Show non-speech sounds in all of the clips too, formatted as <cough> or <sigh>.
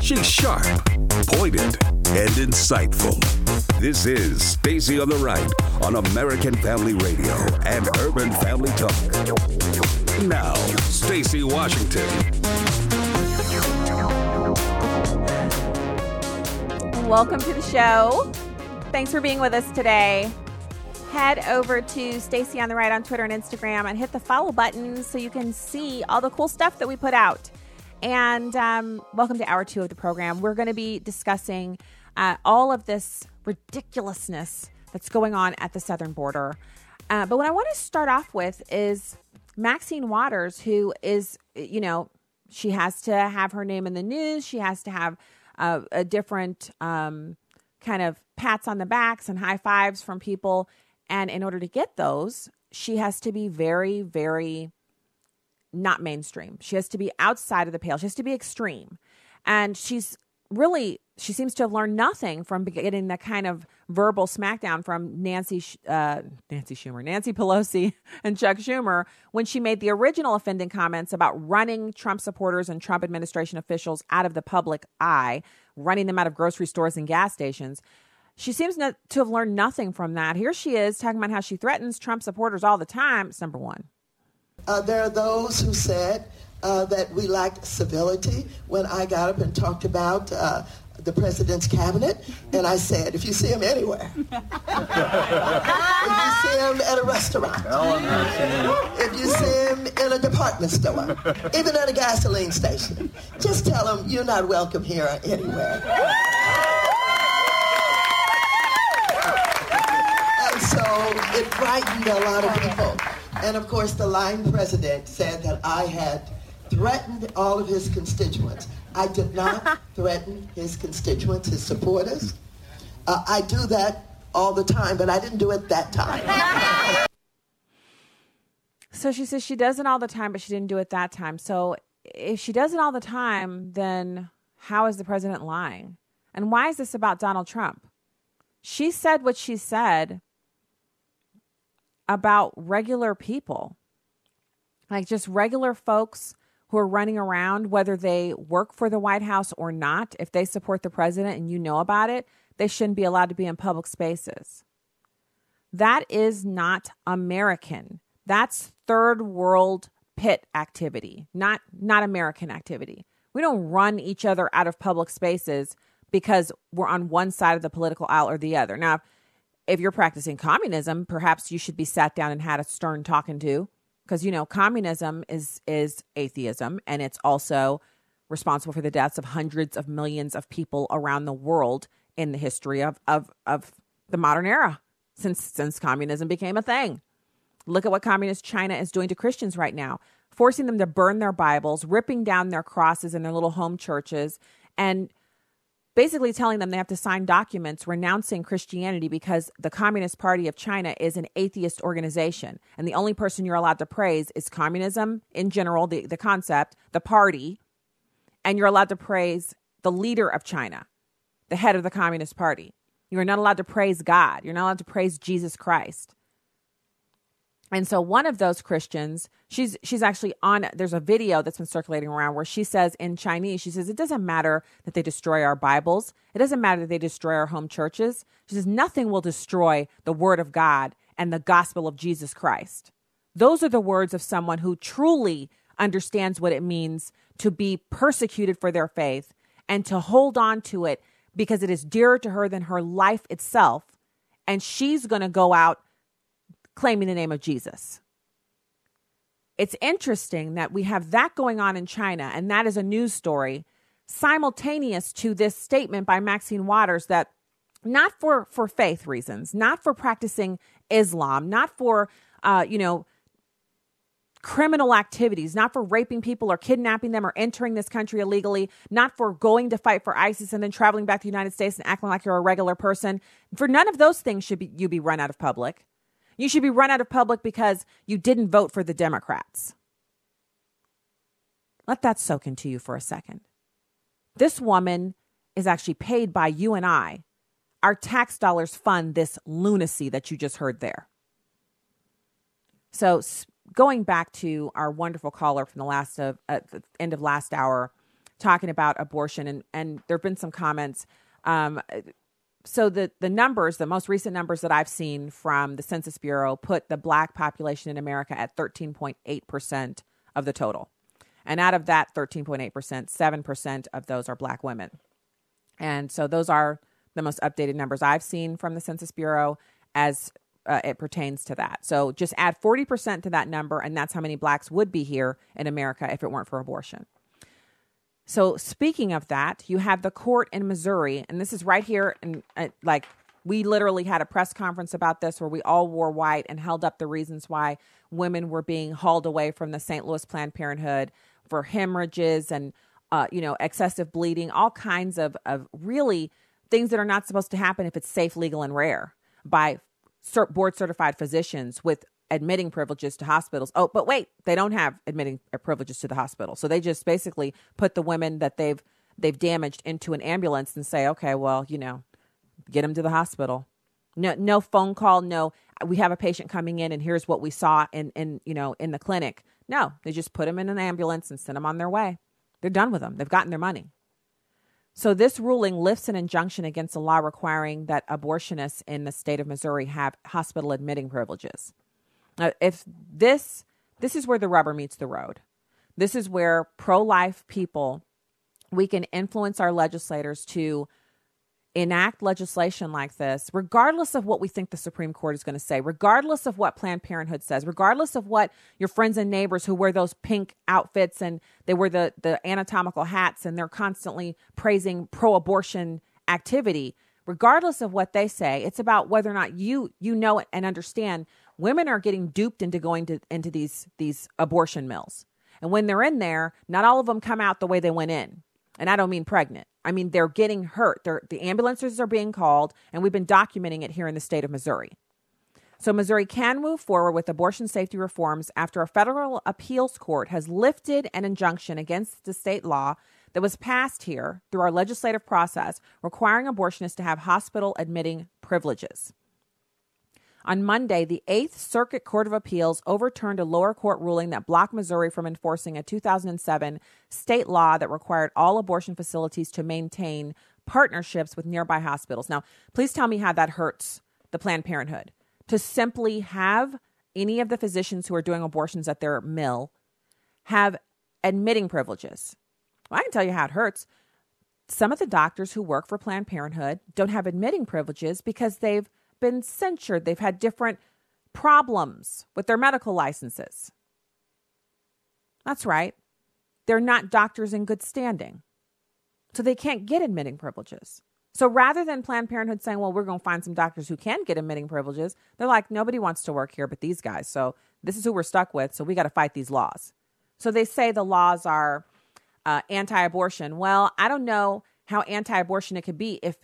She's sharp, pointed, and insightful. This is Stacy on the Right on American Family Radio and Urban Family Talk. Now, Stacy Washington. Welcome to the show. Thanks for being with us today. Head over to Stacy on the Right on Twitter and Instagram and hit the follow button so you can see all the cool stuff that we put out. And um, welcome to hour two of the program. We're going to be discussing uh, all of this ridiculousness that's going on at the southern border. Uh, but what I want to start off with is Maxine Waters, who is, you know, she has to have her name in the news. She has to have uh, a different um, kind of pats on the backs and high fives from people. And in order to get those, she has to be very, very not mainstream. She has to be outside of the pale. She has to be extreme. And she's really she seems to have learned nothing from getting that kind of verbal smackdown from Nancy uh, Nancy Schumer, Nancy Pelosi, <laughs> and Chuck Schumer when she made the original offending comments about running Trump supporters and Trump administration officials out of the public eye, running them out of grocery stores and gas stations. She seems not to have learned nothing from that. Here she is talking about how she threatens Trump supporters all the time. It's number one. Uh, there are those who said uh, that we lacked civility when I got up and talked about uh, the president's cabinet, and I said, if you see him anywhere, <laughs> if you see him at a restaurant, if you see him in a department store, even at a gasoline station, just tell him you're not welcome here or anywhere. And so it frightened a lot of people. And of course, the line president said that I had threatened all of his constituents. I did not <laughs> threaten his constituents, his supporters. Uh, I do that all the time, but I didn't do it that time. <laughs> So she says she does it all the time, but she didn't do it that time. So if she does it all the time, then how is the president lying? And why is this about Donald Trump? She said what she said about regular people, like just regular folks who are running around, whether they work for the White House or not, if they support the president and you know about it, they shouldn't be allowed to be in public spaces. That is not American. That's third world pit activity, not not American activity. We don't run each other out of public spaces because we're on one side of the political aisle or the other. Now, if you're practicing communism, perhaps you should be sat down and had a stern talking to because you know communism is is atheism and it's also responsible for the deaths of hundreds of millions of people around the world in the history of of of the modern era since since communism became a thing. Look at what communist China is doing to Christians right now, forcing them to burn their Bibles, ripping down their crosses in their little home churches and basically telling them they have to sign documents renouncing Christianity because the Communist Party of China is an atheist organization. And the only person you're allowed to praise is communism in general, the, the concept, the party, and you're allowed to praise the leader of China, the head of the Communist Party. You're not allowed to praise God. You're not allowed to praise Jesus Christ. And so one of those Christians, she's she's actually on there's a video that's been circulating around where she says in Chinese, she says it doesn't matter that they destroy our Bibles. It doesn't matter that they destroy our home churches. She says nothing will destroy the word of God and the gospel of Jesus Christ. Those are the words of someone who truly understands what it means to be persecuted for their faith and to hold on to it because it is dearer to her than her life itself. And she's going to go out claiming the name of Jesus. It's interesting that we have that going on in China, and that is a news story simultaneous to this statement by Maxine Waters that not for for faith reasons, not for practicing Islam, not for uh, you know criminal activities, not for raping people or kidnapping them or entering this country illegally, not for going to fight for ISIS and then traveling back to the United States and acting like you're a regular person. For none of those things should be, you be run out of public. You should be run out of public because you didn't vote for the Democrats. Let that soak into you for a second. This woman is actually paid by you and I. Our tax dollars fund this lunacy that you just heard there. So going back to our wonderful caller from the last of the end of last hour, talking about abortion, and and there have been some comments. Um, so the the numbers, the most recent numbers that I've seen from the Census Bureau, put the black population in America at 13.8 percent of the total, and out of that 13.8 percent, seven percent of those are black women, and so those are the most updated numbers I've seen from the Census Bureau as uh, it pertains to that. So just add 40% to that number, and that's how many blacks would be here in America if it weren't for abortion. So speaking of that, you have the court in Missouri, and this is right here, and uh, like we literally had a press conference about this where we all wore white and held up the reasons why women were being hauled away from the St. Louis Planned Parenthood for hemorrhages and uh, you know excessive bleeding, all kinds of of really things that are not supposed to happen if it's safe, legal, and rare by board certified physicians with admitting privileges to hospitals. Oh, but wait, they don't have admitting uh, privileges to the hospital. So they just basically put the women that they've they've damaged into an ambulance and say, "Okay, well, you know, get them to the hospital." No no phone call, no we have a patient coming in and here's what we saw in in you know, in the clinic. No, they just put them in an ambulance and send them on their way. They're done with them. They've gotten their money. So, this ruling lifts an injunction against a law requiring that abortionists in the state of Missouri have hospital admitting privileges. Now, if this this is where the rubber meets the road. This is where pro-life people we can influence our legislators to enact legislation like this, regardless of what we think the Supreme Court is going to say, regardless of what Planned Parenthood says, regardless of what your friends and neighbors who wear those pink outfits and they wear the, the anatomical hats and they're constantly praising pro abortion activity, regardless of what they say, it's about whether or not you you know and understand women are getting duped into going to into these these abortion mills. And when they're in there, not all of them come out the way they went in. And I don't mean pregnant. I mean, they're getting hurt. They're, the ambulances are being called, and we've been documenting it here in the state of Missouri. So, Missouri can move forward with abortion safety reforms after a federal appeals court has lifted an injunction against the state law that was passed here through our legislative process requiring abortionists to have hospital admitting privileges. On Monday, the Eighth Circuit Court of Appeals overturned a lower court ruling that blocked Missouri from enforcing a 2007 state law that required all abortion facilities to maintain partnerships with nearby hospitals. Now, please tell me how that hurts the Planned Parenthood to simply have any of the physicians who are doing abortions at their mill have admitting privileges. Well, I can tell you how it hurts. Some of the doctors who work for Planned Parenthood don't have admitting privileges because they've been censured. They've had different problems with their medical licenses. That's right. They're not doctors in good standing. So they can't get admitting privileges. So rather than Planned Parenthood saying, well, we're going to find some doctors who can get admitting privileges, they're like, nobody wants to work here but these guys. So this is who we're stuck with. So we got to fight these laws. So they say the laws are uh, anti abortion. Well, I don't know how anti abortion it could be if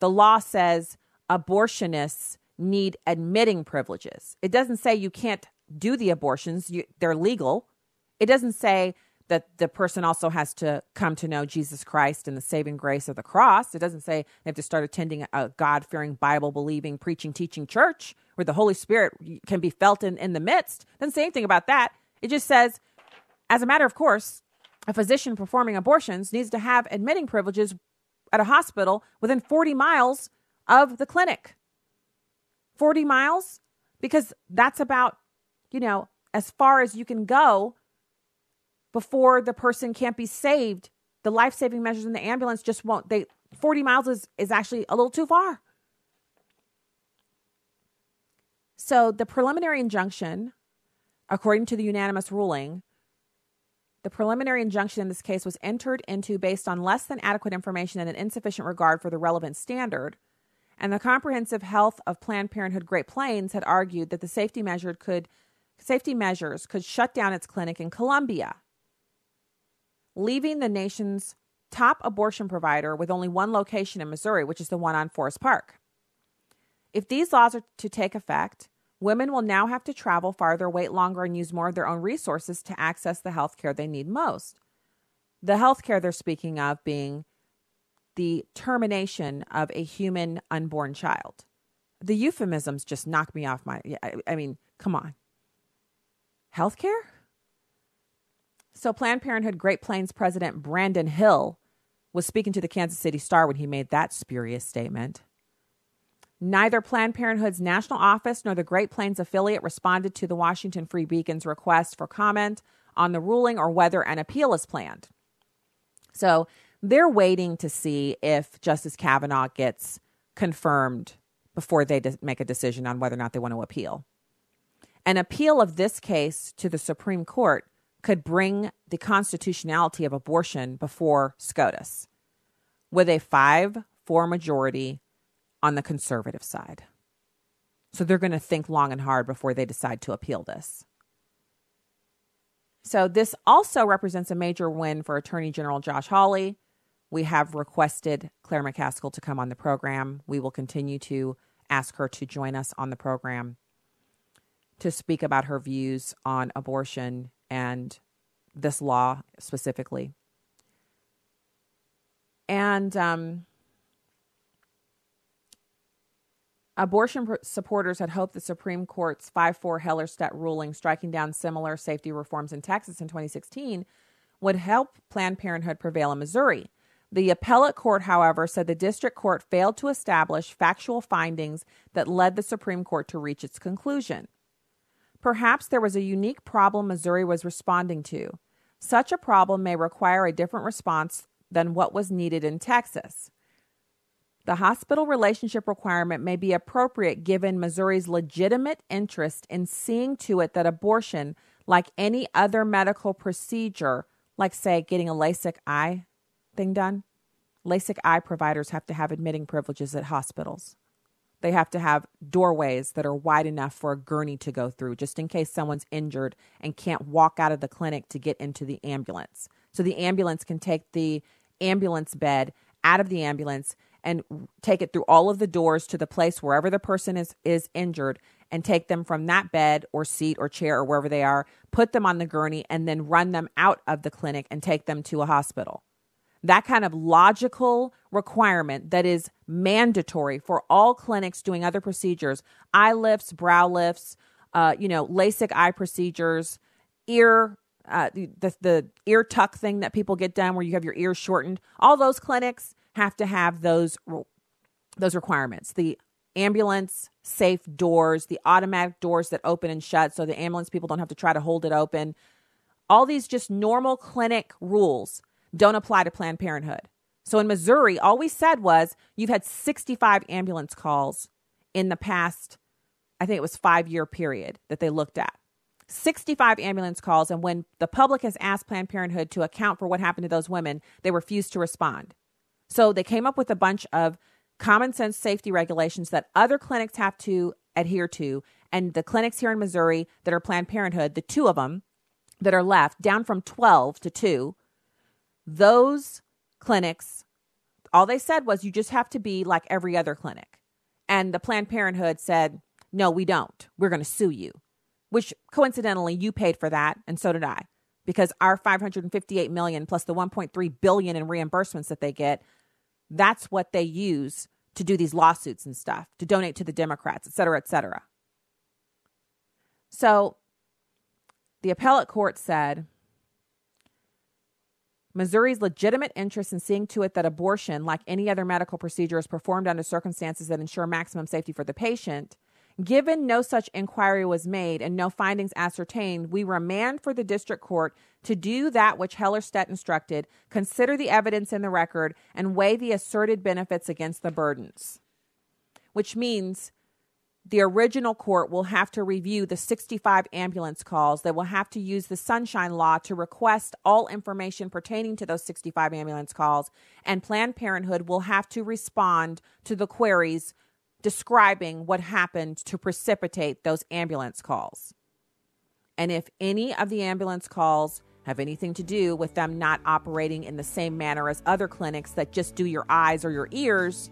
the law says abortionists need admitting privileges. It doesn't say you can't do the abortions, you, they're legal. It doesn't say that the person also has to come to know Jesus Christ and the saving grace of the cross. It doesn't say they have to start attending a God fearing, Bible believing, preaching, teaching church where the Holy Spirit can be felt in, in the midst. It doesn't say anything about that. It just says, as a matter of course, a physician performing abortions needs to have admitting privileges at a hospital within 40 miles of the clinic. 40 miles? Because that's about, you know, as far as you can go before the person can't be saved. The life saving measures in the ambulance just won't, they, 40 miles is, is actually a little too far. So the preliminary injunction, according to the unanimous ruling, the preliminary injunction in this case was entered into based on less than adequate information and an insufficient regard for the relevant standard and the Comprehensive Health of Planned Parenthood Great Plains had argued that the safety measure could safety measures could shut down its clinic in Columbia, leaving the nation's top abortion provider with only one location in Missouri, which is the one on Forest Park. If these laws are to take effect, women will now have to travel farther, wait longer, and use more of their own resources to access the health care they need most. The health care they're speaking of being the termination of a human unborn child. The euphemisms just knock me off my. I, mean, come on. health care? So, Planned Parenthood Great Plains President Brandon Hill was speaking to the Kansas City Star when he made that spurious statement. Neither Planned Parenthood's national office nor the Great Plains affiliate responded to the Washington Free Beacon's request for comment on the ruling or whether an appeal is planned. So they're waiting to see if Justice Kavanaugh gets confirmed before they make a decision on whether or not they want to appeal. An appeal of this case to the Supreme Court could bring the constitutionality of abortion before SCOTUS with a 5 4 majority on the conservative side. So they're going to think long and hard before they decide to appeal this. So this also represents a major win for Attorney General Josh Hawley. We have requested Claire McCaskill to come on the program. We will continue to ask her to join us on the program to speak about her views on abortion and this law specifically. And um, abortion supporters had hoped the Supreme Court's 5 4 Hellerstedt ruling, striking down similar safety reforms in Texas in 2016, would help Planned Parenthood prevail in Missouri. The appellate court, however, said the district court failed to establish factual findings that led the Supreme Court to reach its conclusion. Perhaps there was a unique problem Missouri was responding to. Such a problem may require a different response than what was needed in Texas. The hospital relationship requirement may be appropriate given Missouri's legitimate interest in seeing to it that abortion, like any other medical procedure, like, say, getting a LASIK eye thing done, LASIK eye providers have to have admitting privileges at hospitals. They have to have doorways that are wide enough for a gurney to go through, just in case someone's injured and can't walk out of the clinic to get into the ambulance. So the ambulance can take the ambulance bed out of the ambulance and take it through all of the doors to the place wherever the person is is injured and take them from that bed or seat or chair or wherever they are, put them on the gurney and then run them out of the clinic and take them to a hospital that kind of logical requirement that is mandatory for all clinics doing other procedures eye lifts brow lifts uh, you know lasik eye procedures ear uh, the, the ear tuck thing that people get done where you have your ears shortened. All those clinics have to have those those requirements. The ambulance safe doors the automatic doors that open and shut so the ambulance people don't have to try to hold it open. All these just normal clinic rules don't apply to Planned Parenthood. So in Missouri, all we said was you've had 65 ambulance calls in the past, I think it was five year period that they looked at. 65 ambulance calls. And when the public has asked Planned Parenthood to account for what happened to those women, they refused to respond. So they came up with a bunch of common sense safety regulations that other clinics have to adhere to. And the clinics here in Missouri that are Planned Parenthood, the two of them that are left, down from 12 to two, those clinics, all they said was you just have to be like every other clinic. And the Planned Parenthood said, no, we don't. We're going to sue you, which coincidentally you paid for that. And so did I because our 558 million plus the 1.3 billion in reimbursements that they get, that's what they use to do these lawsuits and stuff, to donate to the Democrats, et cetera, et cetera. So the appellate court said Missouri's legitimate interest in seeing to it that abortion, like any other medical procedure, is performed under circumstances that ensure maximum safety for the patient. Given no such inquiry was made and no findings ascertained, we remand for the district court to do that which Hellerstedt instructed, consider the evidence in the record, and weigh the asserted benefits against the burdens. Which means the original court will have to review the 65 ambulance calls. They will have to use the Sunshine Law to request all information pertaining to those 65 ambulance calls. And Planned Parenthood will have to respond to the queries describing what happened to precipitate those ambulance calls. And if any of the ambulance calls have anything to do with them not operating in the same manner as other clinics that just do your eyes or your ears,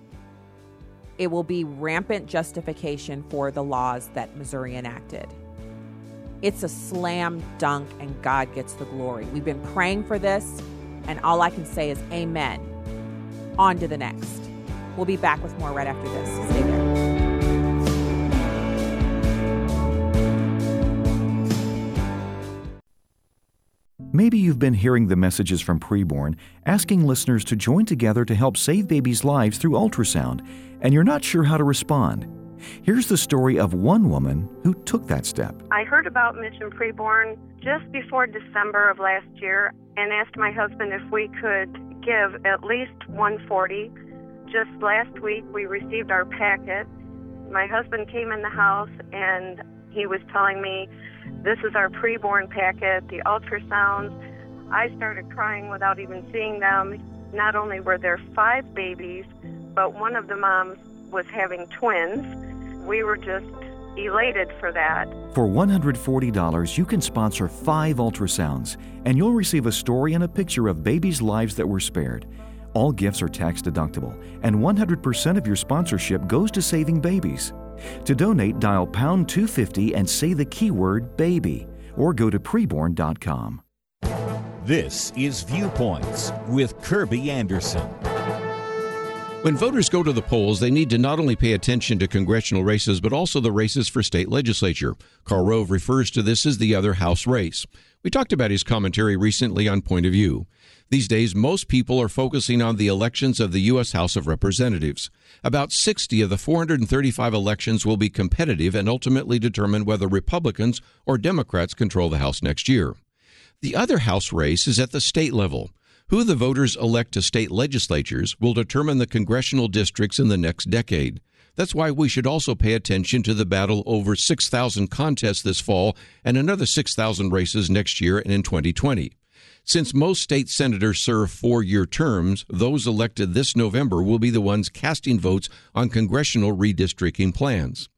it will be rampant justification for the laws that Missouri enacted. It's a slam dunk, and God gets the glory. We've been praying for this, and all I can say is amen. On to the next. We'll be back with more right after this. Stay there. Maybe you've been hearing the messages from preborn asking listeners to join together to help save babies' lives through ultrasound, and you're not sure how to respond. Here's the story of one woman who took that step. I heard about Mission Preborn just before December of last year and asked my husband if we could give at least 140. Just last week we received our packet. My husband came in the house and he was telling me this is our preborn packet, the ultrasounds. I started crying without even seeing them. Not only were there five babies, but one of the moms was having twins. We were just elated for that. For $140, you can sponsor five ultrasounds, and you'll receive a story and a picture of babies' lives that were spared. All gifts are tax deductible, and 100% of your sponsorship goes to saving babies. To donate, dial pound 250 and say the keyword baby, or go to preborn.com. This is Viewpoints with Kerby Anderson. When voters go to the polls, they need to not only pay attention to congressional races, but also the races for state legislature. Karl Rove refers to this as the other House race. We talked about his commentary recently on Point of View. These days, most people are focusing on the elections of the U.S. House of Representatives. About 60 of the 435 elections will be competitive and ultimately determine whether Republicans or Democrats control the House next year. The other House race is at the state level. Who the voters elect to state legislatures will determine the congressional districts in the next decade. That's why we should also pay attention to the battle over 6,000 contests this fall and another 6,000 races next year and in 2020. Since most state senators serve four year terms, those elected this November will be the ones casting votes on congressional redistricting plans.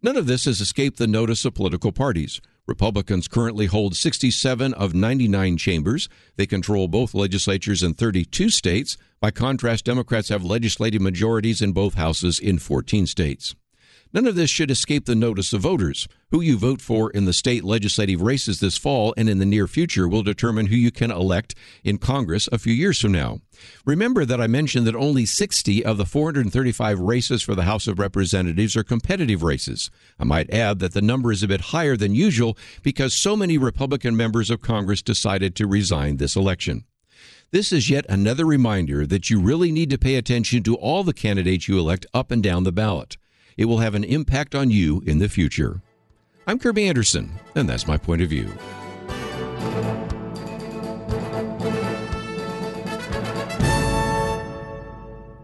None of this has escaped the notice of political parties. Republicans currently hold 67 of 99 chambers. They control both legislatures in 32 states. By contrast, Democrats have legislative majorities in both houses in 14 states. None of this should escape the notice of voters. Who you vote for in the state legislative races this fall and in the near future will determine who you can elect in Congress a few years from now. Remember that I mentioned that only 60 of the 435 races for the House of Representatives are competitive races. I might add that the number is a bit higher than usual because so many Republican members of Congress decided to resign this election. This is yet another reminder that you really need to pay attention to all the candidates you elect up and down the ballot it will have an impact on you in the future. I'm Kerby Anderson, and that's my point of view.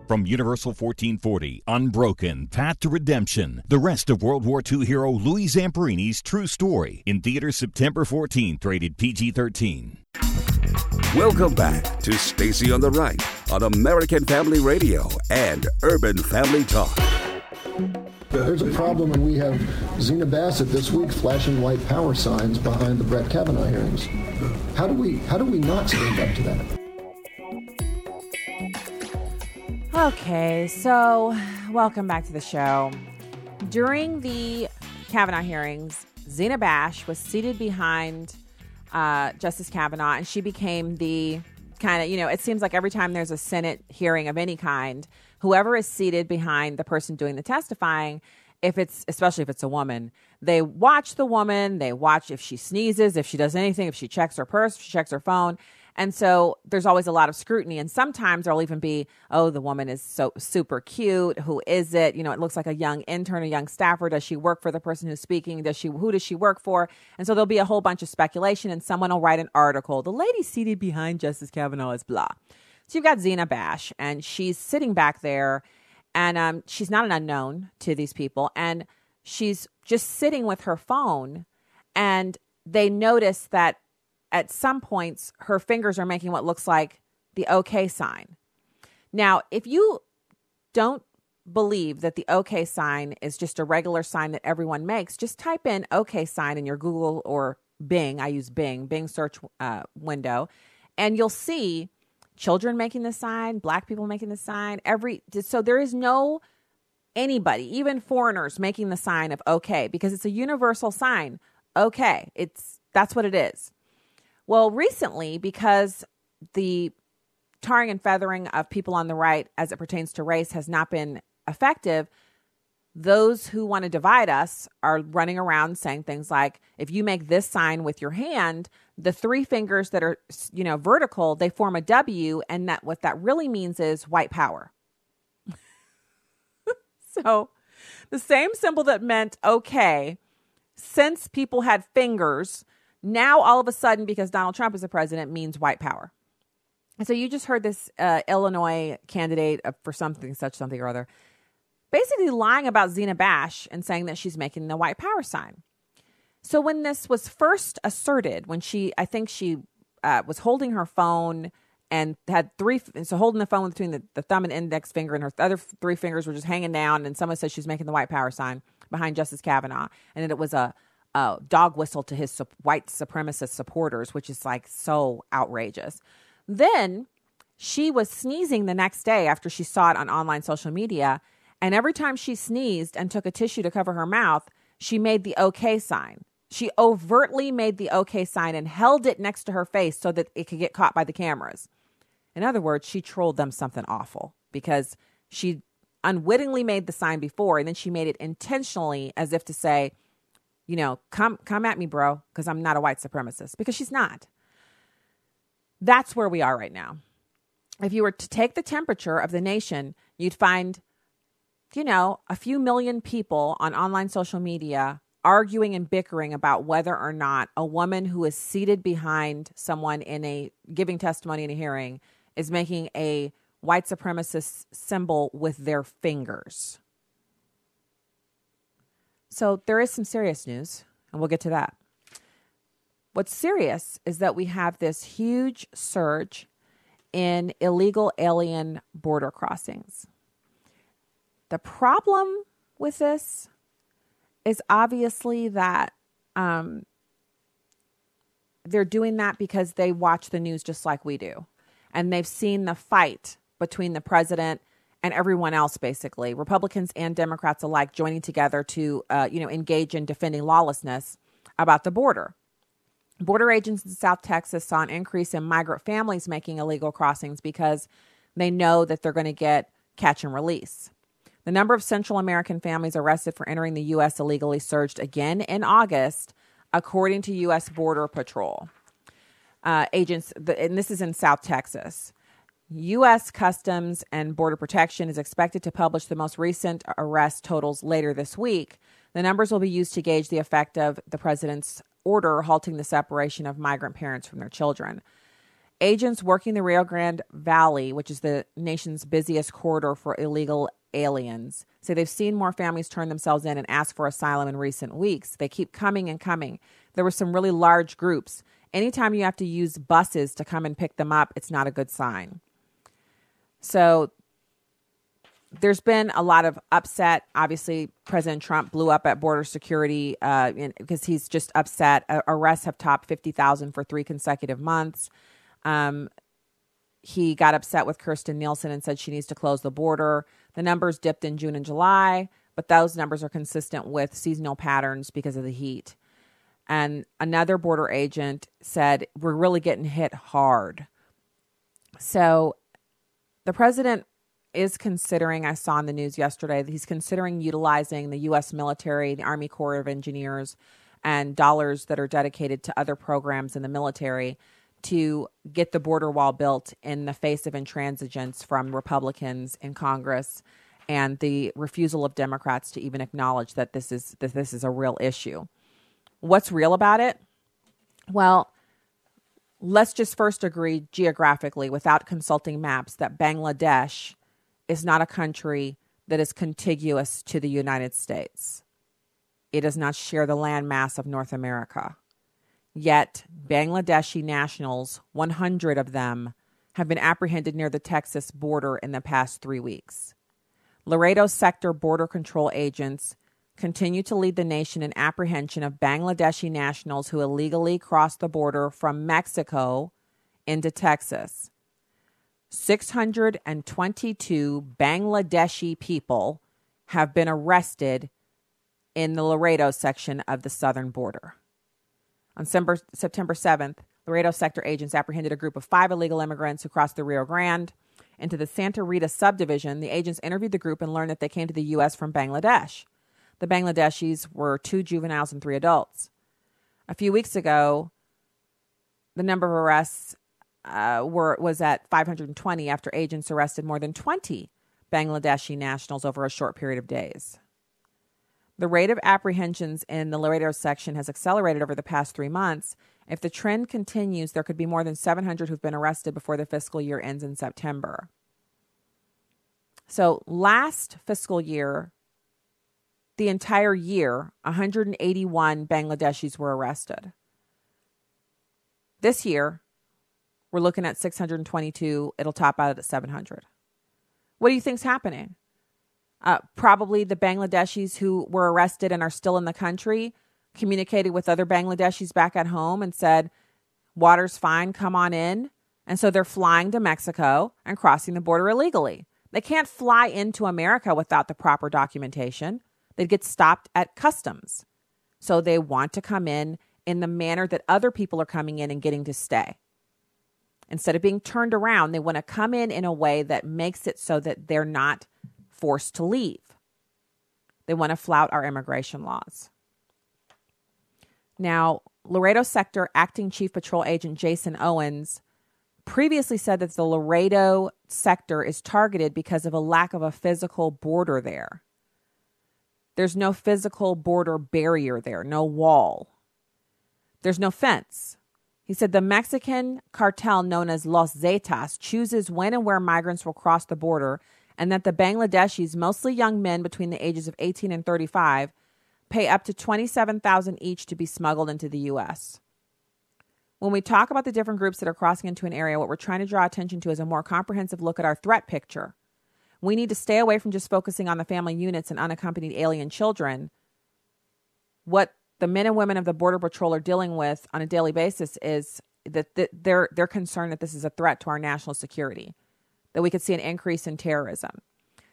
From Universal 1440, Unbroken, Path to Redemption, the rest of World War II hero Louis Zamperini's true story, in theaters September 14th, rated PG 13. Welcome back to Stacy on the Right on American Family Radio and Urban Family Talk. There's a problem, and we have Zina Bassett this week flashing white power signs behind the Brett Kavanaugh hearings. How do we how do we not stand up to that? Okay, so welcome back to the show. During the Kavanaugh hearings, Zina Bash was seated behind uh, Justice Kavanaugh, and she became the kind of, you know, it seems like every time there's a Senate hearing of any kind, whoever is seated behind the person doing the testifying, if it's especially if it's a woman, they watch the woman, they watch if she sneezes, if she does anything, if she checks her purse, if she checks her phone. And so there's always a lot of scrutiny. And sometimes there'll even be, oh, the woman is so super cute. Who is it? You know, it looks like a young intern, a young staffer. Does she work for the person who's speaking? Does she, who does she work for? And so there'll be a whole bunch of speculation and someone will write an article. The lady seated behind Justice Kavanaugh is blah. So you've got Zina Bash, and she's sitting back there, and um, she's not an unknown to these people, and she's just sitting with her phone, and they notice that at some points her fingers are making what looks like the OK sign. Now, if you don't believe that the OK sign is just a regular sign that everyone makes, just type in OK sign in your Google or Bing. I use Bing, Bing search uh, window, and you'll see children making the sign, black people making the sign, every so there is no anybody, even foreigners making the sign of okay because it's a universal sign. Okay, it's that's what it is. Well, recently because the tarring and feathering of people on the right as it pertains to race has not been effective, those who want to divide us are running around saying things like if you make this sign with your hand the three fingers that are you know vertical they form a w and that what that really means is white power <laughs> so the same symbol that meant okay since people had fingers now all of a sudden because donald trump is the president means white power and so you just heard this uh, illinois candidate for something such something or other basically lying about Zina Bash and saying that she's making the white power sign. So when this was first asserted, when she, I think she uh, was holding her phone and had three, so holding the phone between the, the thumb and index finger, and her other three fingers were just hanging down. And someone said she's making the white power sign behind Justice Kavanaugh, and that it was a, a dog whistle to his su- white supremacist supporters, which is like so outrageous. Then she was sneezing the next day after she saw it on online social media and every time she sneezed and took a tissue to cover her mouth, she made the okay sign. She overtly made the okay sign and held it next to her face so that it could get caught by the cameras. In other words, she trolled them something awful because she unwittingly made the sign before and then she made it intentionally as if to say, you know, come come at me, bro, because I'm not a white supremacist because she's not. That's where we are right now. If you were to take the temperature of the nation, you'd find you know, a few million people on online social media arguing and bickering about whether or not a woman who is seated behind someone in a giving testimony in a hearing is making a white supremacist symbol with their fingers. So there is some serious news, and we'll get to that. What's serious is that we have this huge surge in illegal alien border crossings. The problem with this is obviously that um, they're doing that because they watch the news just like we do. And they've seen the fight between the president and everyone else, basically, Republicans and Democrats alike, joining together to, uh, you know, engage in defending lawlessness about the border. Border agents in South Texas saw an increase in migrant families making illegal crossings because they know that they're going to get catch and release. The number of Central American families arrested for entering the U.S. illegally surged again in August, according to U.S. Border Patrol uh, agents. And this is in South Texas. U.S. Customs and Border Protection is expected to publish the most recent arrest totals later this week. The numbers will be used to gauge the effect of the president's order halting the separation of migrant parents from their children. Agents working the Rio Grande Valley, which is the nation's busiest corridor for illegal aliens. Say they've seen more families turn themselves in and ask for asylum in recent weeks. They keep coming and coming. There were some really large groups. Anytime you have to use buses to come and pick them up, it's not a good sign. So there's been a lot of upset. Obviously, President Trump blew up at border security uh, because he's just upset. Uh, arrests have topped 50,000 for three consecutive months. Um, he got upset with Kirstjen Nielsen and said she needs to close the border. The numbers dipped in June and July, but those numbers are consistent with seasonal patterns because of the heat. And another border agent said, We're really getting hit hard. So the president is considering, I saw in the news yesterday, that he's considering utilizing the U.S. military, the Army Corps of Engineers, and dollars that are dedicated to other programs in the military to get the border wall built in the face of intransigence from Republicans in Congress and the refusal of Democrats to even acknowledge that this is that this is a real issue. What's real about it? Well, let's just first agree geographically without consulting maps that Bangladesh is not a country that is contiguous to the United States. It does not share the landmass of North America. Yet, Bangladeshi nationals, 100 of them, have been apprehended near the Texas border in the past three weeks. Laredo sector border control agents continue to lead the nation in apprehension of Bangladeshi nationals who illegally crossed the border from Mexico into Texas. 622 Bangladeshi people have been arrested in the Laredo section of the southern border. On September, September 7th, Laredo sector agents apprehended a group of five illegal immigrants who crossed the Rio Grande into the Santa Rita subdivision, the agents interviewed the group and learned that they came to the U.S. from Bangladesh. The Bangladeshis were two juveniles and three adults. A few weeks ago, the number of arrests uh, were was at 520 after agents arrested more than 20 Bangladeshi nationals over a short period of days. The rate of apprehensions in the Laredo section has accelerated over the past three months. If the trend continues, there could be more than 700 who've been arrested before the fiscal year ends in September. So, last fiscal year, the entire year, 181 Bangladeshis were arrested. This year, we're looking at 622. It'll top out at 700. What do you think's happening? Uh, probably the Bangladeshis who were arrested and are still in the country communicated with other Bangladeshis back at home and said, Water's fine, come on in. And so they're flying to Mexico and crossing the border illegally. They can't fly into America without the proper documentation. They'd get stopped at customs. So they want to come in in the manner that other people are coming in and getting to stay. Instead of being turned around, they want to come in in a way that makes it so that they're not forced to leave. They want to flout our immigration laws. Now, Laredo Sector Acting Chief Patrol Agent Jason Owens previously said that the Laredo sector is targeted because of a lack of a physical border there. There's no physical border barrier there, no wall. There's no fence. He said the Mexican cartel known as Los Zetas chooses when and where migrants will cross the border, and that the Bangladeshis, mostly young men between the ages of 18 and 35, pay up to 27,000 each to be smuggled into the US. When we talk about the different groups that are crossing into an area, what we're trying to draw attention to is a more comprehensive look at our threat picture. We need to stay away from just focusing on the family units and unaccompanied alien children. What the men and women of the Border Patrol are dealing with on a daily basis is that they're they're concerned that this is a threat to our national security, that we could see an increase in terrorism,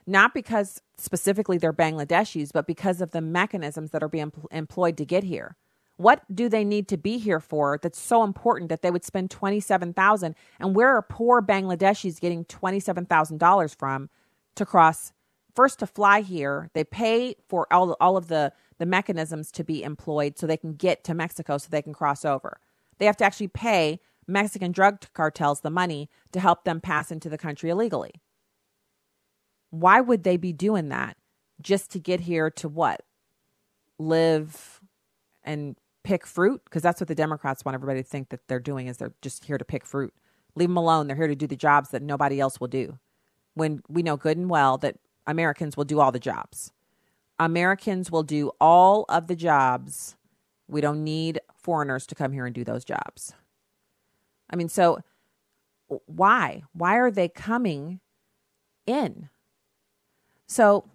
not because specifically they're Bangladeshis, but because of the mechanisms that are being employed to get here. What do they need to be here for that's so important that they would spend 27,000 and where are poor Bangladeshis getting $27,000 from to cross first to fly here. They pay for all all of the the mechanisms to be employed so they can get to Mexico so they can cross over. They have to actually pay Mexican drug cartels the money to help them pass into the country illegally. Why would they be doing that just to get here to what? Live and pick fruit? Because that's what the Democrats want everybody to think that they're doing is they're just here to pick fruit. Leave them alone. They're here to do the jobs that nobody else will do. When we know good and well that Americans will do all the jobs. Americans will do all of the jobs. We don't need foreigners to come here and do those jobs. I mean, so why? Why are they coming in? So,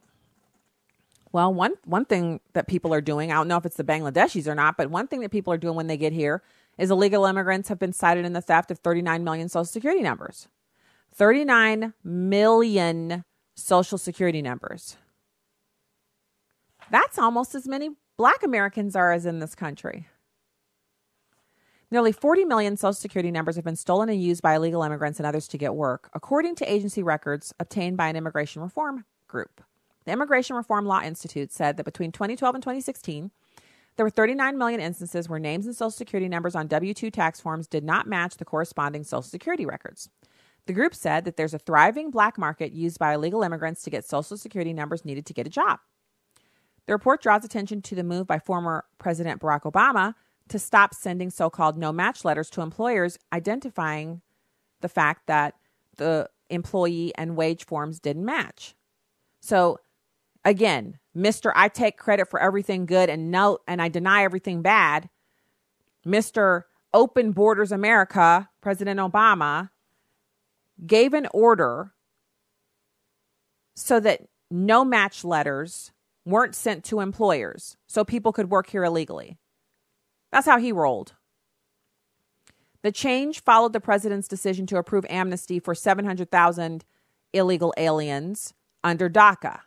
well, one one thing that people are doing, I don't know if it's the Bangladeshis or not, but one thing that people are doing when they get here is illegal immigrants have been cited in the theft of 39 million social security numbers. 39 million social security numbers. That's almost as many black Americans are as in this country. Nearly 40 million Social Security numbers have been stolen and used by illegal immigrants and others to get work, according to agency records obtained by an immigration reform group. The Immigration Reform Law Institute said that between 2012 and 2016, there were 39 million instances where names and Social Security numbers on W 2 tax forms did not match the corresponding Social Security records. The group said that there's a thriving black market used by illegal immigrants to get Social Security numbers needed to get a job. The report draws attention to the move by former President Barack Obama to stop sending so called no match letters to employers, identifying the fact that the employee and wage forms didn't match. So, again, Mr. I take credit for everything good and no and I deny everything bad. Mr. Open Borders America, President Obama gave an order so that no match letters weren't sent to employers so people could work here illegally. That's how he rolled. The change followed the president's decision to approve amnesty for 700,000 illegal aliens under DACA.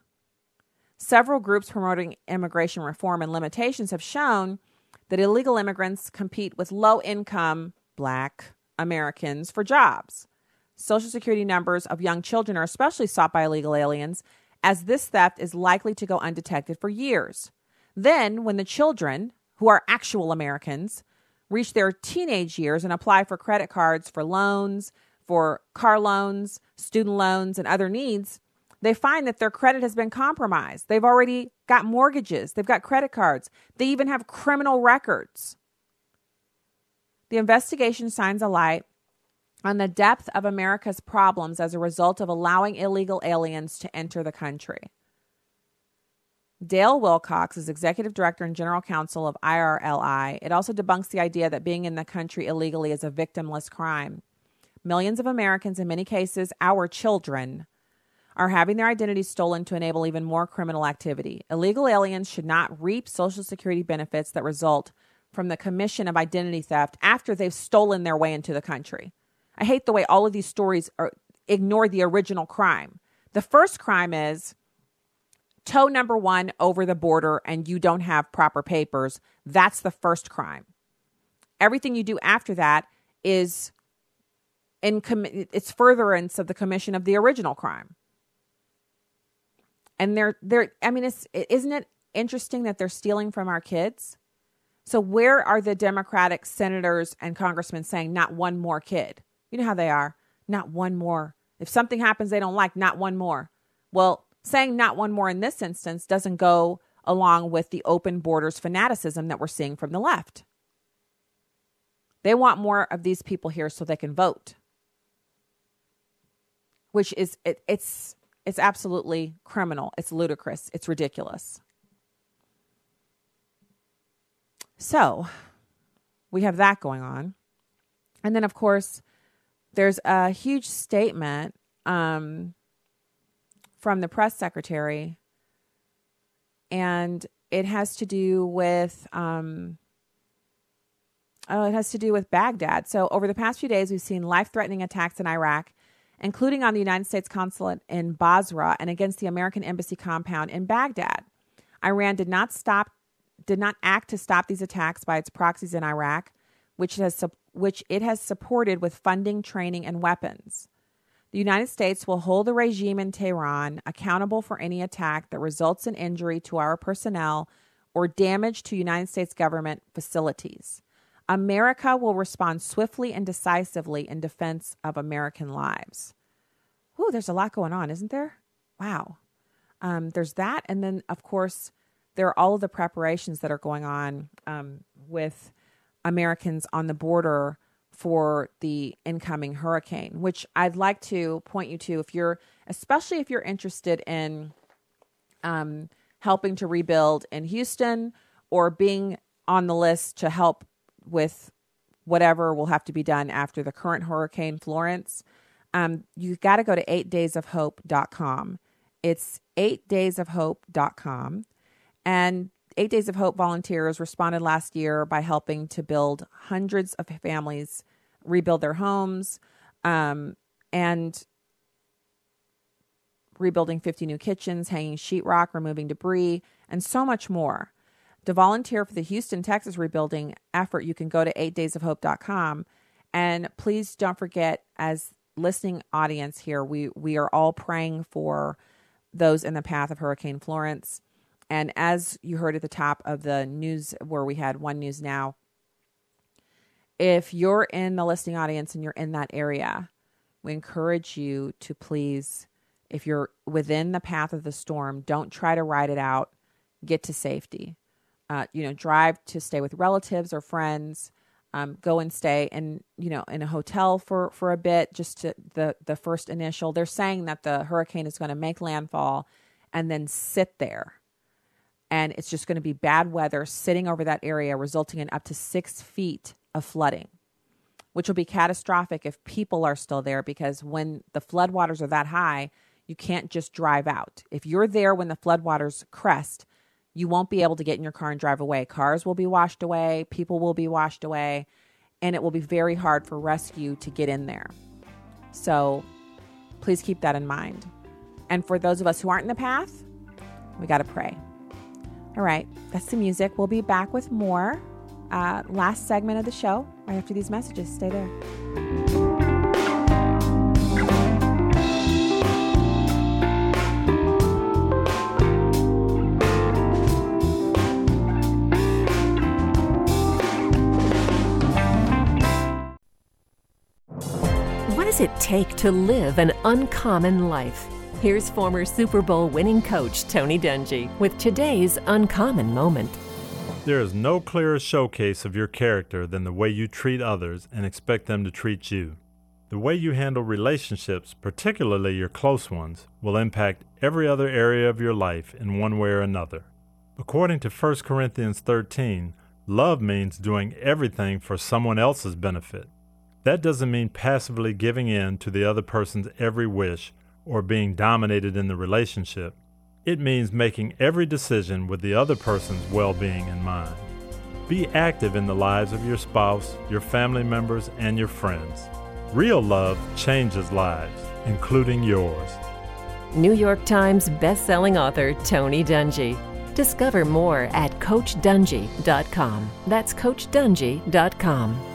Several groups promoting immigration reform and limitations have shown that illegal immigrants compete with low income black Americans for jobs. Social Security numbers of young children are especially sought by illegal aliens, as this theft is likely to go undetected for years. Then, when the children, who are actual Americans, reach their teenage years and apply for credit cards for loans, for car loans, student loans, and other needs, they find that their credit has been compromised. They've already got mortgages, they've got credit cards, they even have criminal records. The investigation shines a light on the depth of America's problems as a result of allowing illegal aliens to enter the country. Dale Wilcox is executive director and general counsel of IRLI. It also debunks the idea that being in the country illegally is a victimless crime. Millions of Americans, in many cases our children, are having their identities stolen to enable even more criminal activity. Illegal aliens should not reap Social Security benefits that result from the commission of identity theft after they've stolen their way into the country. I hate the way all of these stories are, ignore the original crime. The first crime is tow number one over the border and you don't have proper papers. That's the first crime. Everything you do after that is in com- it's furtherance of the commission of the original crime. And they're they're I mean it's isn't it interesting that they're stealing from our kids? So where are the Democratic senators and congressmen saying not one more kid? You know how they are. Not one more. If something happens they don't like, not one more. Well, saying not one more in this instance doesn't go along with the open borders fanaticism that we're seeing from the left. They want more of these people here so they can vote. Which is it, it's it's absolutely criminal. It's ludicrous. It's ridiculous. So, we have that going on. And then of course, there's a huge statement um, from the press secretary, and it has to do with um, oh, it has to do with Baghdad. So over the past few days, we've seen life-threatening attacks in Iraq, including on the United States consulate in Basra and against the American embassy compound in Baghdad. Iran did not stop, did not act to stop these attacks by its proxies in Iraq, which has which it has supported with funding, training, and weapons. The United States will hold the regime in Tehran accountable for any attack that results in injury to our personnel or damage to United States government facilities. America will respond swiftly and decisively in defense of American lives. Ooh, there's a lot going on, isn't there? Wow. Um, there's that. And then, of course, there are all of the preparations that are going on um, with Americans on the border for the incoming hurricane, which I'd like to point you to if you're, especially if you're interested in um, helping to rebuild in Houston or being on the list to help with whatever will have to be done after the current Hurricane Florence. Um, you got to go to 8daysofhope.com. It's 8daysofhope.com. And Eight Days of Hope volunteers responded last year by helping to build hundreds of families rebuild their homes um, and rebuilding 50 new kitchens, hanging sheetrock, removing debris, and so much more. To volunteer for the Houston, Texas rebuilding effort, you can go to 8daysofhope.com. And please don't forget, as listening audience here, we, we are all praying for those in the path of Hurricane Florence. And as you heard at the top of the news, where we had One News Now, if you're in the listing audience and you're in that area, we encourage you to please, if you're within the path of the storm, don't try to ride it out. Get to safety. Uh, you know, drive to stay with relatives or friends. Um, go and stay in you know in a hotel for for a bit just to the the first initial they're saying that the hurricane is going to make landfall and then sit there and it's just going to be bad weather sitting over that area, resulting in up to six feet of flooding, which will be catastrophic if people are still there because when the floodwaters are that high, you can't just drive out. If you're there when the floodwaters crest, you won't be able to get in your car and drive away. Cars will be washed away, people will be washed away, and it will be very hard for rescue to get in there. So please keep that in mind. And for those of us who aren't in the path, we got to pray. All right, that's the music. We'll be back with more uh, last segment of the show right after these messages. Stay there. What does it take to live an uncommon life? Here's former Super Bowl winning coach Tony Dungy with today's uncommon moment. There is no clearer showcase of your character than the way you treat others and expect them to treat you. The way you handle relationships, particularly your close ones, will impact every other area of your life in one way or another. According to 1 Corinthians 13, love means doing everything for someone else's benefit. That doesn't mean passively giving in to the other person's every wish or being dominated in the relationship. It means making every decision with the other person's well being in mind. Be active in the lives of your spouse, your family members, and your friends. Real love changes lives, including yours. New York Times bestselling author Tony Dungy. Discover more at CoachDungy.com. That's CoachDungy.com.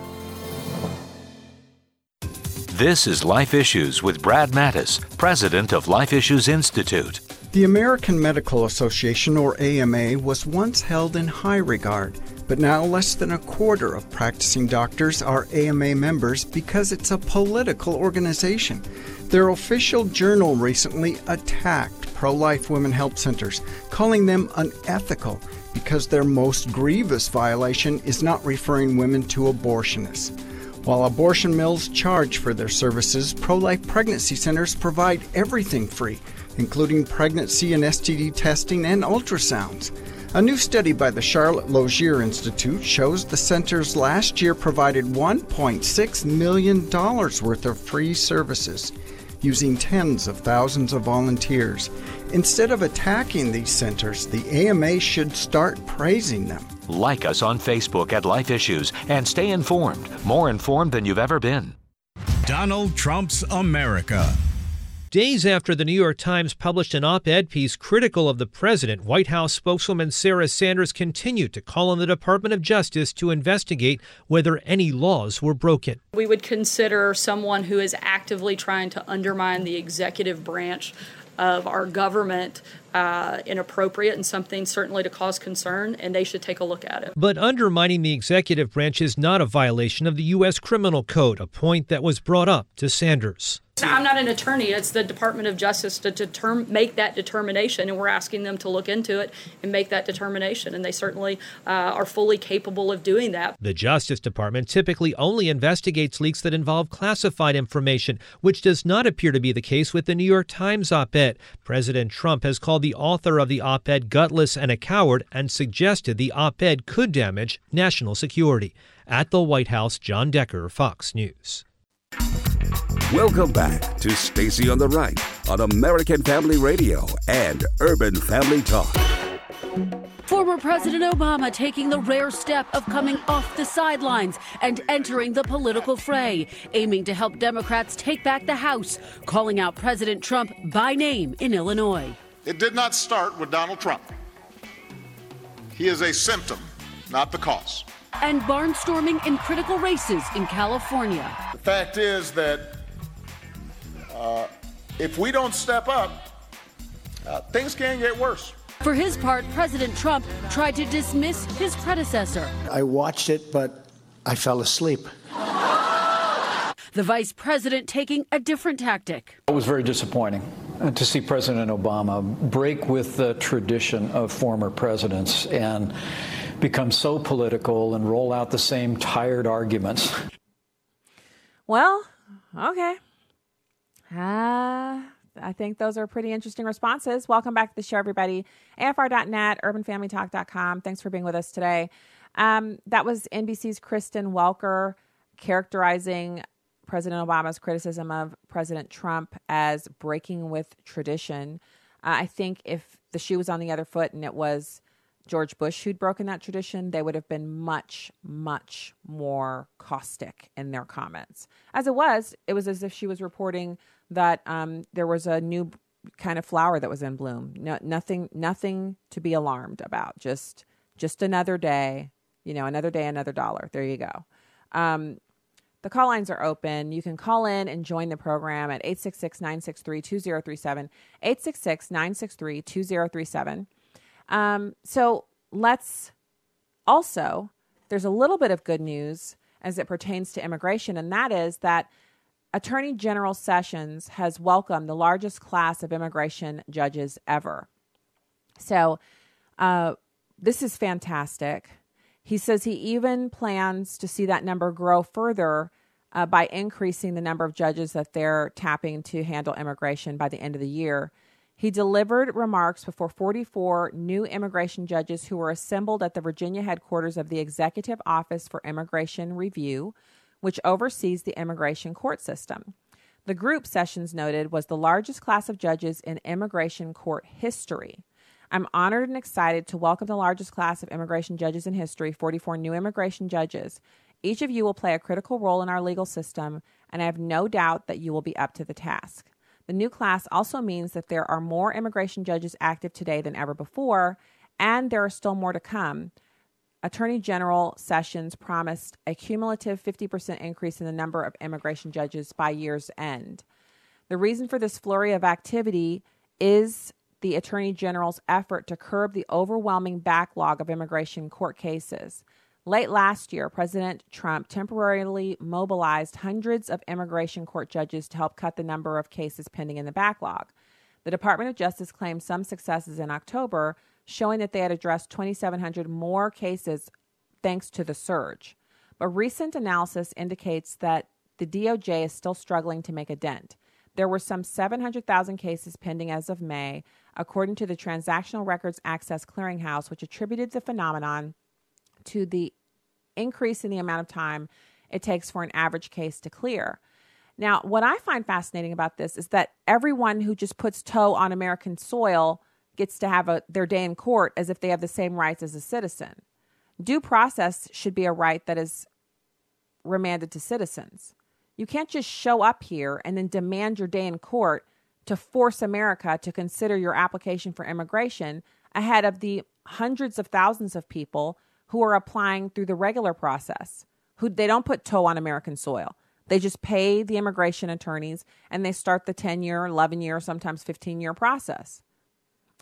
This is Life Issues with Brad Mattes, president of Life Issues Institute. The American Medical Association, or AMA, was once held in high regard, but now less than a quarter of practicing doctors are AMA members because it's a political organization. Their official journal recently attacked pro life women help centers, calling them unethical because their most grievous violation is not referring women to abortionists. While abortion mills charge for their services, pro life pregnancy centers provide everything free, including pregnancy and STD testing and ultrasounds. A new study by the Charlotte Lozier Institute shows the centers last year provided $1.6 million worth of free services using tens of thousands of volunteers. Instead of attacking these centers, the AMA should start praising them. Like us on Facebook at Life Issues and stay informed, more informed than you've ever been. Donald Trump's America. Days after the New York Times published an op ed piece critical of the president, White House spokeswoman Sarah Sanders continued to call on the Department of Justice to investigate whether any laws were broken. We would consider someone who is actively trying to undermine the executive branch of our government uh, inappropriate and something certainly to cause concern, and they should take a look at it. But undermining the executive branch is not a violation of the U.S. Criminal Code, a point that was brought up to Sanders. I'm not an attorney. It's the Department of Justice to determine, make that determination, and we're asking them to look into it and make that determination. And they certainly uh, are fully capable of doing that. The Justice Department typically only investigates leaks that involve classified information, which does not appear to be the case with the New York Times op ed. President Trump has called the author of the op ed gutless and a coward and suggested the op ed could damage national security. At the White House, John Decker, Fox News. Welcome back to Stacy on the Right on American Family Radio and Urban Family Talk. Former President Obama taking the rare step of coming off the sidelines and entering the political fray, aiming to help Democrats take back the House, calling out President Trump by name in Illinois. It did not start with Donald Trump. He is a symptom, not the cause. And barnstorming in critical races in California. The fact is that uh, if we don't step up, uh, things can get worse. For his part, President Trump tried to dismiss his predecessor. I watched it, but I fell asleep. The vice president taking a different tactic. It was very disappointing to see President Obama break with the tradition of former presidents and become so political and roll out the same tired arguments. Well, okay. Ah, I think those are pretty interesting responses. Welcome back to the show, everybody. AFR.net, urbanfamilytalk.com. Thanks for being with us today. Um, that was NBC's Kristen Welker characterizing President Obama's criticism of President Trump as breaking with tradition. Uh, I think if the shoe was on the other foot and it was George Bush who'd broken that tradition, they would have been much, much more caustic in their comments. As it was, it was as if she was reporting that um, there was a new kind of flower that was in bloom. No, nothing, nothing to be alarmed about. Just, just another day. You know, another day, another dollar. There you go. Um, the call lines are open. You can call in and join the program at 866 963 2037. 866 963 2037. Um, so let's also, there's a little bit of good news as it pertains to immigration, and that is that Attorney General Sessions has welcomed the largest class of immigration judges ever. So, uh, this is fantastic. He says he even plans to see that number grow further uh, by increasing the number of judges that they're tapping to handle immigration by the end of the year. He delivered remarks before 44 new immigration judges who were assembled at the Virginia headquarters of the Executive Office for Immigration Review, which oversees the immigration court system. The group, Sessions noted, was the largest class of judges in immigration court history. I'm honored and excited to welcome the largest class of immigration judges in history 44 new immigration judges. Each of you will play a critical role in our legal system, and I have no doubt that you will be up to the task. The new class also means that there are more immigration judges active today than ever before, and there are still more to come. Attorney General Sessions promised a cumulative 50% increase in the number of immigration judges by year's end. The reason for this flurry of activity is the Attorney General's effort to curb the overwhelming backlog of immigration court cases. Late last year, President Trump temporarily mobilized hundreds of immigration court judges to help cut the number of cases pending in the backlog. The Department of Justice claimed some successes in October, showing that they had addressed 2,700 more cases thanks to the surge. But recent analysis indicates that the DOJ is still struggling to make a dent. There were some 700,000 cases pending as of May, according to the Transactional Records Access Clearinghouse, which attributed the phenomenon to the increase in the amount of time it takes for an average case to clear. Now, what I find fascinating about this is that everyone who just puts toe on American soil gets to have a, their day in court as if they have the same rights as a citizen. Due process should be a right that is remanded to citizens. You can't just show up here and then demand your day in court to force America to consider your application for immigration ahead of the hundreds of thousands of people who are applying through the regular process, who they don't put toe on American soil. They just pay the immigration attorneys and they start the 10 year, 11 year, sometimes 15 year process.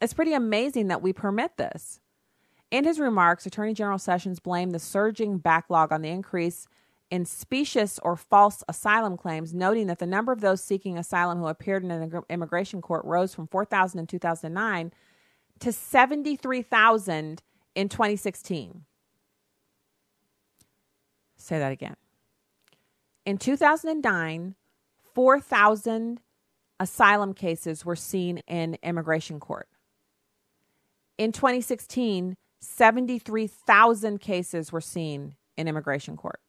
It's pretty amazing that we permit this. In his remarks, Attorney General Sessions blamed the surging backlog on the increase in specious or false asylum claims, noting that the number of those seeking asylum who appeared in an immigration court rose from 4,000 in 2009 to 73,000 in 2016. Say that again. In 2009, 4,000 asylum cases were seen in immigration court. In 2016, 73,000 cases were seen in immigration court.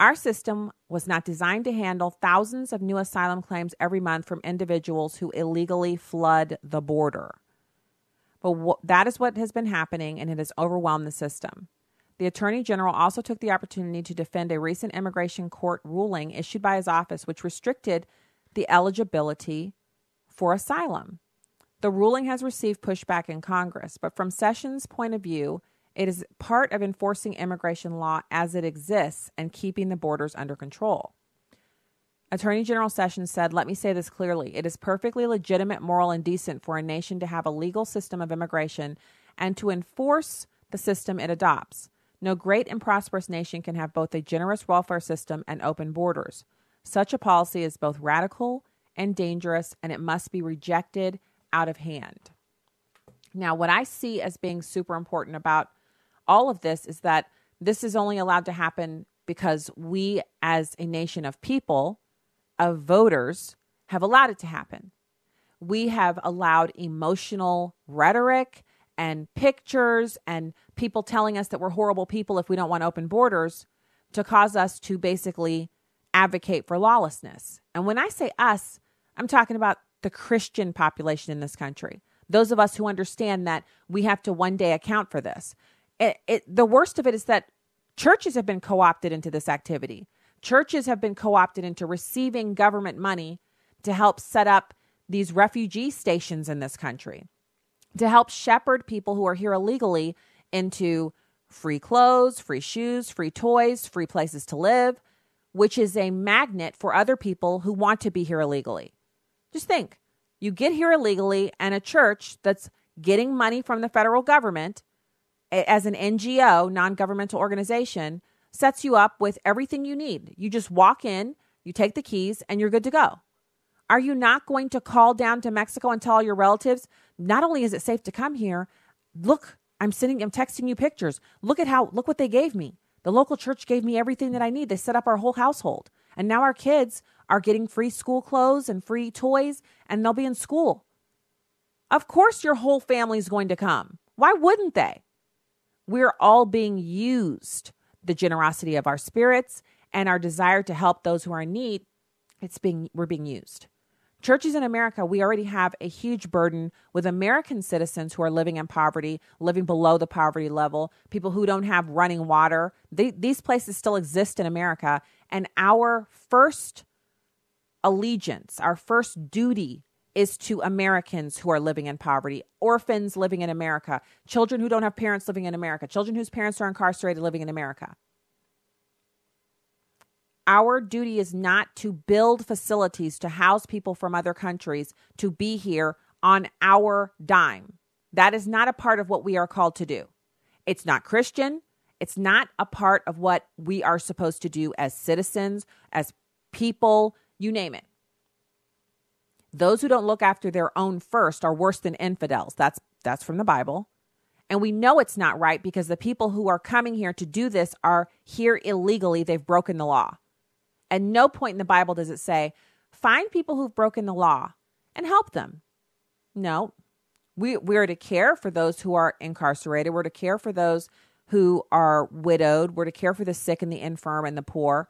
Our system was not designed to handle thousands of new asylum claims every month from individuals who illegally flood the border. But that is what has been happening, and it has overwhelmed the system. The Attorney General also took the opportunity to defend a recent immigration court ruling issued by his office, which restricted the eligibility for asylum. The ruling has received pushback in Congress, but from Sessions' point of view, it is part of enforcing immigration law as it exists and keeping the borders under control. Attorney General Sessions said, Let me say this clearly. It is perfectly legitimate, moral, and decent for a nation to have a legal system of immigration and to enforce the system it adopts. No great and prosperous nation can have both a generous welfare system and open borders. Such a policy is both radical and dangerous, and it must be rejected out of hand. Now, what I see as being super important about all of this is that this is only allowed to happen because we, as a nation of people, of voters, have allowed it to happen. We have allowed emotional rhetoric and pictures and people telling us that we're horrible people if we don't want open borders to cause us to basically advocate for lawlessness. And when I say us, I'm talking about the Christian population in this country. Those of us who understand that we have to one day account for this. It, it, the worst of it is that churches have been co opted into this activity. Churches have been co opted into receiving government money to help set up these refugee stations in this country to help shepherd people who are here illegally into free clothes, free shoes, free toys, free places to live, which is a magnet for other people who want to be here illegally. Just think you get here illegally, and a church that's getting money from the federal government as an NGO, non governmental organization, sets you up with everything you need. You just walk in, you take the keys, and you're good to go. Are you not going to call down to Mexico and tell your relatives, not only is it safe to come here, look, I'm sending, I'm texting you pictures. Look at how, look what they gave me. The local church gave me everything that I need. They set up our whole household. And now our kids are getting free school clothes and free toys, and they'll be in school. Of course, your whole family is going to come. Why wouldn't they? We're all being used. The generosity of our spirits and our desire to help those who are in need, it's being we're being used. Churches in America, we already have a huge burden with American citizens who are living in poverty, living below the poverty level, people who don't have running water. They, these places still exist in America. And our first allegiance, our first duty is to Americans who are living in poverty, orphans living in America, children who don't have parents living in America, children whose parents are incarcerated living in America. Our duty is not to build facilities to house people from other countries to be here on our dime. That is not a part of what we are called to do. It's not Christian. It's not a part of what we are supposed to do as citizens, as people, you name it. Those who don't look after their own first are worse than infidels. That's that's from the Bible. And we know it's not right because the people who are coming here to do this are here illegally. They've broken the law. At no point in the Bible does it say, find people who've broken the law and help them. No. We we're to care for those who are incarcerated. We're to care for those who are widowed. We're to care for the sick and the infirm and the poor.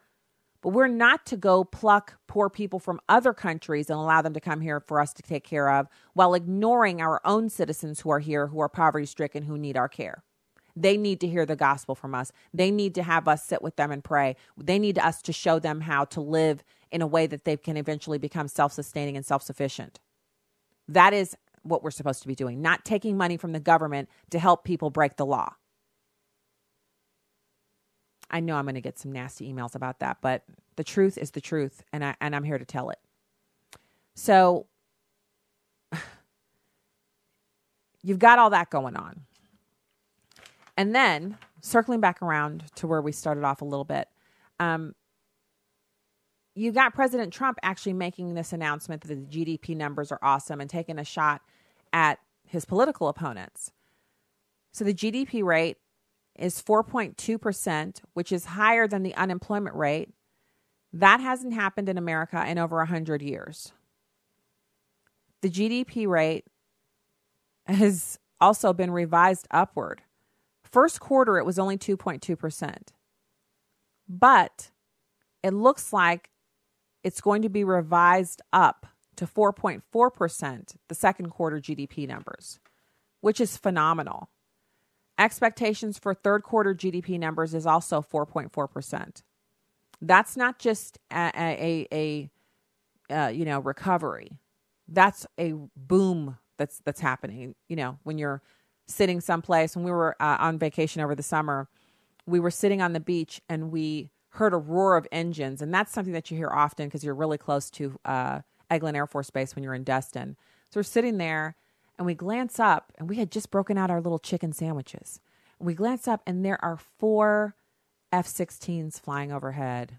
But we're not to go pluck poor people from other countries and allow them to come here for us to take care of while ignoring our own citizens who are here, who are poverty stricken, who need our care. They need to hear the gospel from us. They need to have us sit with them and pray. They need us to show them how to live in a way that they can eventually become self sustaining and self sufficient. That is what we're supposed to be doing, not taking money from the government to help people break the law. I know I'm going to get some nasty emails about that, but the truth is the truth, and I and I'm here to tell it. So <sighs> you've got all that going on. And then circling back around to where we started off a little bit, um, you got President Trump actually making this announcement that the GDP numbers are awesome and taking a shot at his political opponents. So the GDP rate is 4.2%, which is higher than the unemployment rate. That hasn't happened in America in over 100 years. The GDP rate has also been revised upward. First quarter, it was only 2.2%. But it looks like it's going to be revised up to 4.4%, the second quarter GDP numbers, which is phenomenal. Expectations for third quarter GDP numbers is also 4.4%. That's not just a, a, a, a uh, you know recovery. That's a boom that's that's happening. You know when you're sitting someplace when we were uh, on vacation over the summer, we were sitting on the beach and we heard a roar of engines, and that's something that you hear often because you're really close to uh, Eglin Air Force Base when you're in Destin. So we're sitting there and we glance up and we had just broken out our little chicken sandwiches. And we glance up and there are four F 16s flying overhead.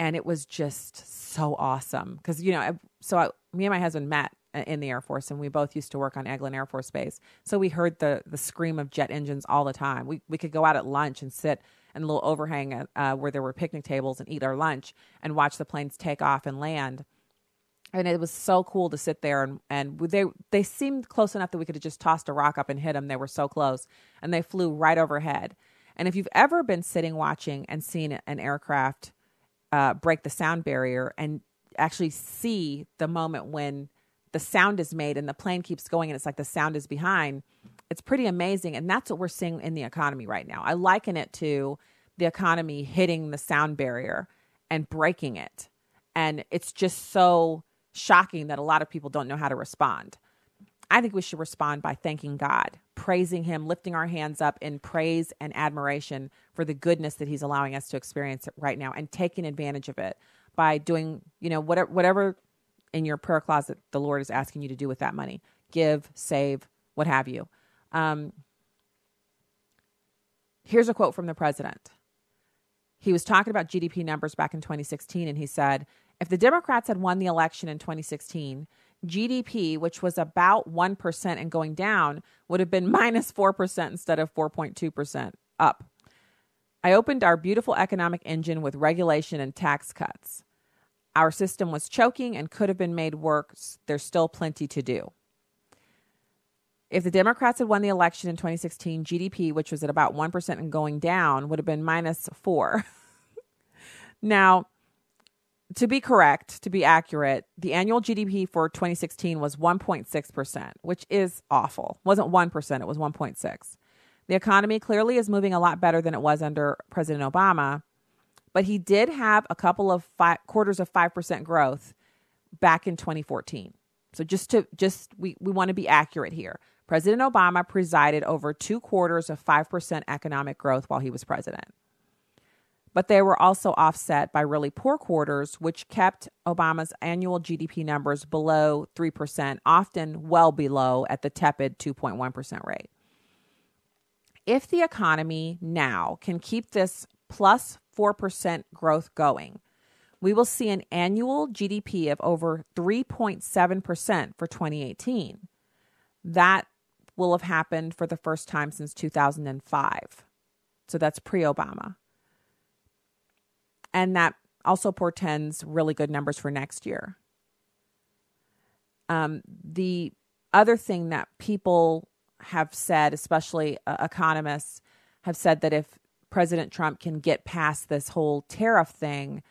And it was just so awesome because, you know, so I, me and my husband met in the Air Force and we both used to work on Eglin Air Force Base. So we heard the, the scream of jet engines all the time. We, we could go out at lunch and sit in a little overhang uh, where there were picnic tables and eat our lunch and watch the planes take off and land and it was so cool to sit there and and they they seemed close enough that we could have just tossed a rock up and hit them. They were so close, and they flew right overhead. And if you've ever been sitting watching and seen an aircraft uh, break the sound barrier and actually see the moment when the sound is made and the plane keeps going and it's like the sound is behind, it's pretty amazing. And that's what we're seeing in the economy right now. I liken it to the economy hitting the sound barrier and breaking it. And it's just so shocking that a lot of people don't know how to respond. I think we should respond by thanking God, praising Him, lifting our hands up in praise and admiration for the goodness that He's allowing us to experience right now and taking advantage of it by doing, you know, whatever, whatever in your prayer closet the Lord is asking you to do with that money give, save, what have you. Um, here's a quote from the president he was talking about GDP numbers back in 2016, and he said if the Democrats had won the election in 2016, GDP, which was about 1% and going down, would have been <laughs> minus 4% instead of 4.2% up. I opened our beautiful economic engine with regulation and tax cuts. Our system was choking and could have been made worse. There's still plenty to do. If the Democrats had won the election in 2016, GDP, which was at about 1% and going down, would have been minus 4. <laughs> now, to be correct, to be accurate, the annual GDP for 2016 was 1.6%, which is awful. It wasn't 1%, it was 1.6. The economy clearly is moving a lot better than it was under President Obama, but he did have a couple of five, quarters of 5% growth back in 2014. So just to just we we want to be accurate here. President Obama presided over two quarters of 5% economic growth while he was president but they were also offset by really poor quarters, which kept Obama's annual GDP numbers below 3%, often well below at the tepid 2.1% rate. If the economy now can keep this plus 4% growth going, we will see an annual GDP of over 3.7% for 2018. That will have happened for the first time since 2005. So that's pre Obama and that also portends really good numbers for next year. Um, the other thing that people have said, especially uh, economists, have said that if President Trump can get past this whole tariff thing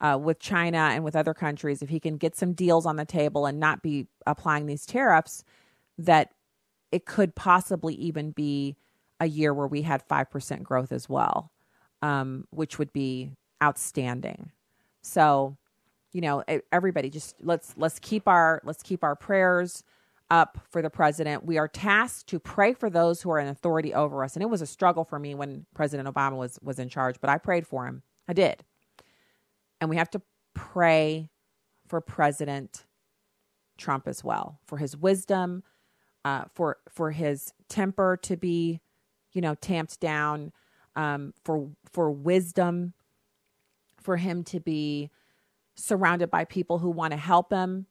uh, with China and with other countries, if he can get some deals on the table and not be applying these tariffs, that it could possibly even be a year where we had 5% growth as well, um, which would be outstanding. So, you know, everybody just let's let's keep our let's keep our prayers up for the president. We are tasked to pray for those who are in authority over us. And it was a struggle for me when President Obama was was in charge, but I prayed for him. I did. And we have to pray for President Trump as well, for his wisdom, uh, for for his temper to be, you know, tamped down, um, for for wisdom for him to be surrounded by people who want to help him,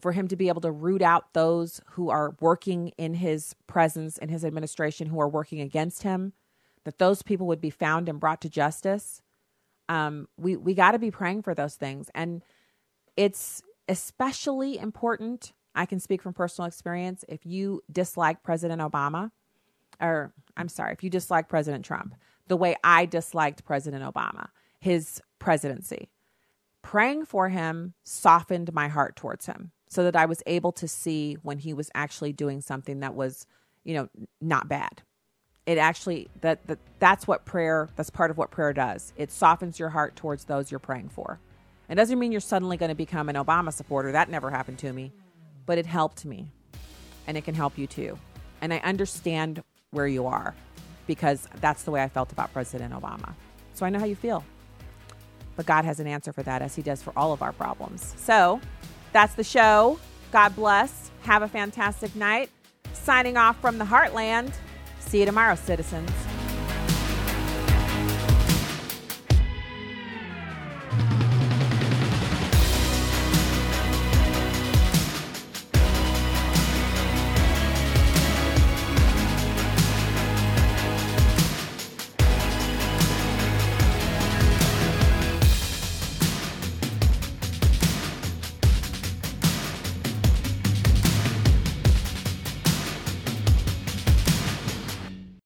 for him to be able to root out those who are working in his presence in his administration who are working against him, that those people would be found and brought to justice. Um, we we got to be praying for those things, and it's especially important. I can speak from personal experience. If you dislike President Obama, or I'm sorry, if you dislike President Trump, the way I disliked President Obama, his presidency. Praying for him softened my heart towards him so that I was able to see when he was actually doing something that was, you know, not bad. It actually that, that that's what prayer that's part of what prayer does. It softens your heart towards those you're praying for. It doesn't mean you're suddenly going to become an Obama supporter. That never happened to me. But it helped me. And it can help you too. And I understand where you are because that's the way I felt about President Obama. So I know how you feel. But God has an answer for that, as He does for all of our problems. So that's the show. God bless. Have a fantastic night. Signing off from the Heartland. See you tomorrow, citizens.